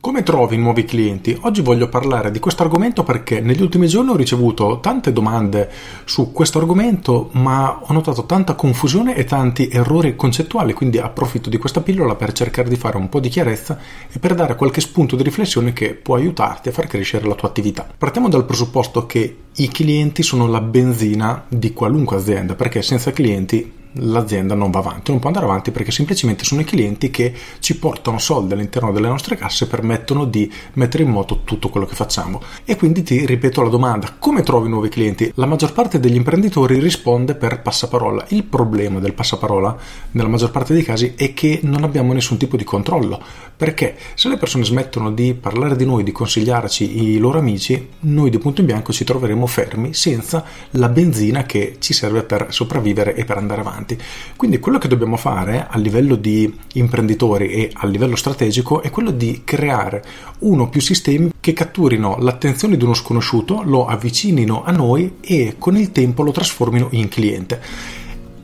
Come trovi nuovi clienti? Oggi voglio parlare di questo argomento perché negli ultimi giorni ho ricevuto tante domande su questo argomento, ma ho notato tanta confusione e tanti errori concettuali, quindi approfitto di questa pillola per cercare di fare un po' di chiarezza e per dare qualche spunto di riflessione che può aiutarti a far crescere la tua attività. Partiamo dal presupposto che i clienti sono la benzina di qualunque azienda, perché senza clienti l'azienda non va avanti, non può andare avanti perché semplicemente sono i clienti che ci portano soldi all'interno delle nostre casse e permettono di mettere in moto tutto quello che facciamo. E quindi ti ripeto la domanda, come trovi nuovi clienti? La maggior parte degli imprenditori risponde per passaparola. Il problema del passaparola, nella maggior parte dei casi, è che non abbiamo nessun tipo di controllo, perché se le persone smettono di parlare di noi, di consigliarci i loro amici, noi di punto in bianco ci troveremo fermi senza la benzina che ci serve per sopravvivere e per andare avanti avanti. Quindi quello che dobbiamo fare a livello di imprenditori e a livello strategico è quello di creare uno o più sistemi che catturino l'attenzione di uno sconosciuto, lo avvicinino a noi e con il tempo lo trasformino in cliente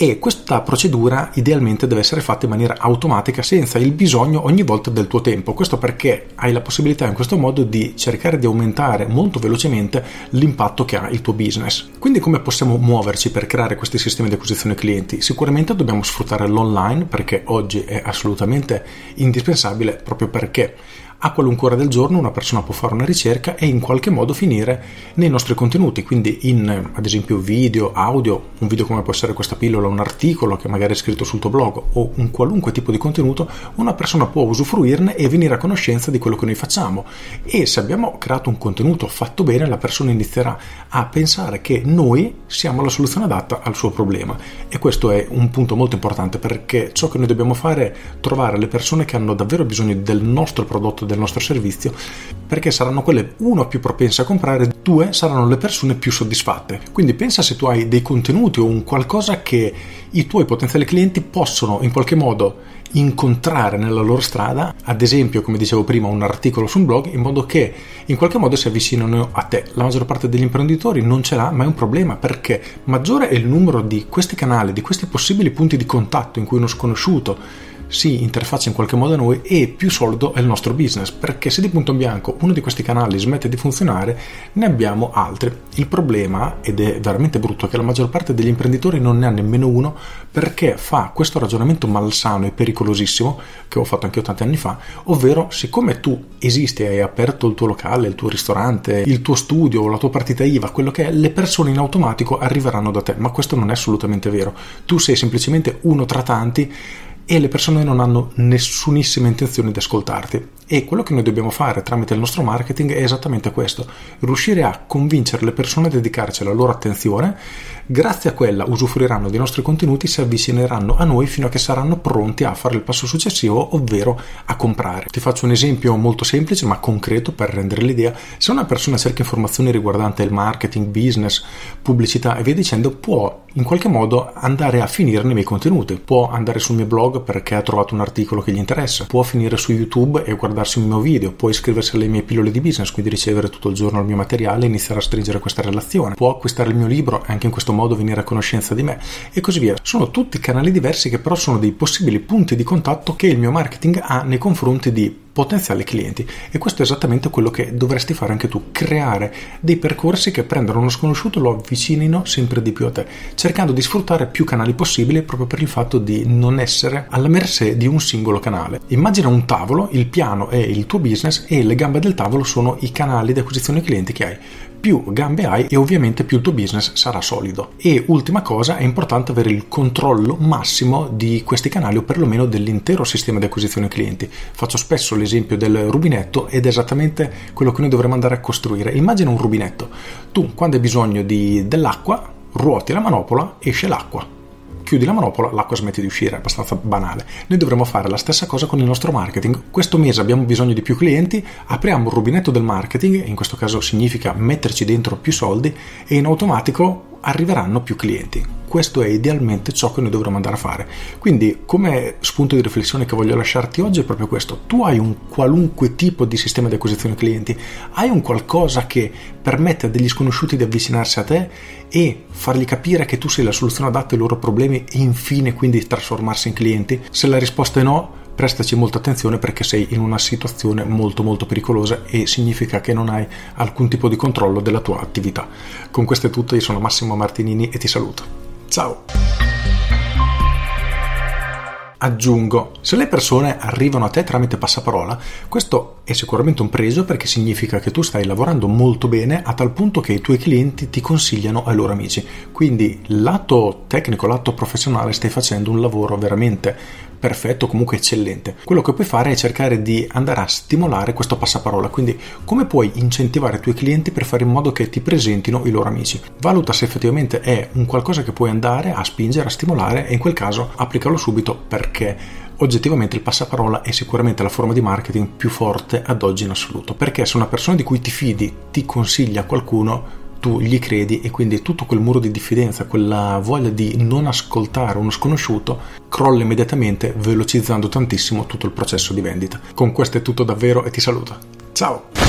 e questa procedura idealmente deve essere fatta in maniera automatica senza il bisogno ogni volta del tuo tempo. Questo perché hai la possibilità in questo modo di cercare di aumentare molto velocemente l'impatto che ha il tuo business. Quindi come possiamo muoverci per creare questi sistemi di acquisizione clienti? Sicuramente dobbiamo sfruttare l'online perché oggi è assolutamente indispensabile proprio perché a qualunque ora del giorno una persona può fare una ricerca e in qualche modo finire nei nostri contenuti, quindi in ad esempio video, audio, un video come può essere questa pillola, un articolo che magari è scritto sul tuo blog o un qualunque tipo di contenuto, una persona può usufruirne e venire a conoscenza di quello che noi facciamo. E se abbiamo creato un contenuto fatto bene, la persona inizierà a pensare che noi siamo la soluzione adatta al suo problema. E questo è un punto molto importante perché ciò che noi dobbiamo fare è trovare le persone che hanno davvero bisogno del nostro prodotto del nostro servizio, perché saranno quelle, uno, più propense a comprare, due, saranno le persone più soddisfatte. Quindi pensa se tu hai dei contenuti o un qualcosa che i tuoi potenziali clienti possono in qualche modo incontrare nella loro strada, ad esempio, come dicevo prima, un articolo su un blog, in modo che in qualche modo si avvicinano a te. La maggior parte degli imprenditori non ce l'ha, ma è un problema perché maggiore è il numero di questi canali, di questi possibili punti di contatto in cui uno sconosciuto si interfaccia in qualche modo a noi e più solido è il nostro business, perché se di punto in bianco uno di questi canali smette di funzionare, ne abbiamo altri. Il problema, ed è veramente brutto, è che la maggior parte degli imprenditori non ne ha nemmeno uno perché fa questo ragionamento malsano e pericolosissimo, che ho fatto anche io tanti anni fa, ovvero siccome tu esisti e hai aperto il tuo locale, il tuo ristorante, il tuo studio, la tua partita IVA, quello che è, le persone in automatico arriveranno da te, ma questo non è assolutamente vero. Tu sei semplicemente uno tra tanti e le persone non hanno nessunissima intenzione di ascoltarti. E quello che noi dobbiamo fare tramite il nostro marketing è esattamente questo, riuscire a convincere le persone a dedicarci la loro attenzione, grazie a quella usufruiranno dei nostri contenuti, si avvicineranno a noi fino a che saranno pronti a fare il passo successivo, ovvero a comprare. Ti faccio un esempio molto semplice ma concreto per rendere l'idea. Se una persona cerca informazioni riguardanti il marketing, business, pubblicità e via dicendo, può in qualche modo andare a finire nei miei contenuti, può andare sul mio blog perché ha trovato un articolo che gli interessa, può finire su YouTube e guardare guardarsi un mio video, può iscriversi alle mie pillole di business, quindi ricevere tutto il giorno il mio materiale e iniziare a stringere questa relazione, può acquistare il mio libro e anche in questo modo venire a conoscenza di me e così via. Sono tutti canali diversi che però sono dei possibili punti di contatto che il mio marketing ha nei confronti di potenziali clienti e questo è esattamente quello che dovresti fare anche tu, creare dei percorsi che prendano uno sconosciuto e lo avvicinino sempre di più a te, cercando di sfruttare più canali possibili proprio per il fatto di non essere alla mercé di un singolo canale. Immagina un tavolo, il piano è il tuo business e le gambe del tavolo sono i canali di acquisizione clienti che hai più gambe hai e ovviamente più il tuo business sarà solido. E ultima cosa, è importante avere il controllo massimo di questi canali o perlomeno dell'intero sistema di acquisizione clienti. Faccio spesso l'esempio del rubinetto ed è esattamente quello che noi dovremmo andare a costruire. Immagina un rubinetto. Tu quando hai bisogno di, dell'acqua ruoti la manopola, esce l'acqua chiudi la manopola, l'acqua smette di uscire, è abbastanza banale. Noi dovremmo fare la stessa cosa con il nostro marketing. Questo mese abbiamo bisogno di più clienti, apriamo un rubinetto del marketing, in questo caso significa metterci dentro più soldi e in automatico arriveranno più clienti. Questo è idealmente ciò che noi dovremmo andare a fare. Quindi, come spunto di riflessione che voglio lasciarti oggi è proprio questo: tu hai un qualunque tipo di sistema di acquisizione clienti, hai un qualcosa che permette a degli sconosciuti di avvicinarsi a te e fargli capire che tu sei la soluzione adatta ai loro problemi e infine quindi trasformarsi in clienti? Se la risposta è no, prestaci molta attenzione perché sei in una situazione molto molto pericolosa e significa che non hai alcun tipo di controllo della tua attività. Con questo è tutto, io sono Massimo Martinini e ti saluto. Ciao! Aggiungo, se le persone arrivano a te tramite passaparola, questo è sicuramente un pregio perché significa che tu stai lavorando molto bene a tal punto che i tuoi clienti ti consigliano ai loro amici. Quindi lato tecnico, lato professionale stai facendo un lavoro veramente perfetto, comunque eccellente. Quello che puoi fare è cercare di andare a stimolare questo passaparola, quindi come puoi incentivare i tuoi clienti per fare in modo che ti presentino i loro amici. Valuta se effettivamente è un qualcosa che puoi andare a spingere, a stimolare e in quel caso applicalo subito perché oggettivamente il passaparola è sicuramente la forma di marketing più forte ad oggi in assoluto, perché se una persona di cui ti fidi ti consiglia qualcuno, tu gli credi e quindi tutto quel muro di diffidenza, quella voglia di non ascoltare uno sconosciuto, crolla immediatamente velocizzando tantissimo tutto il processo di vendita. Con questo è tutto davvero e ti saluto. Ciao!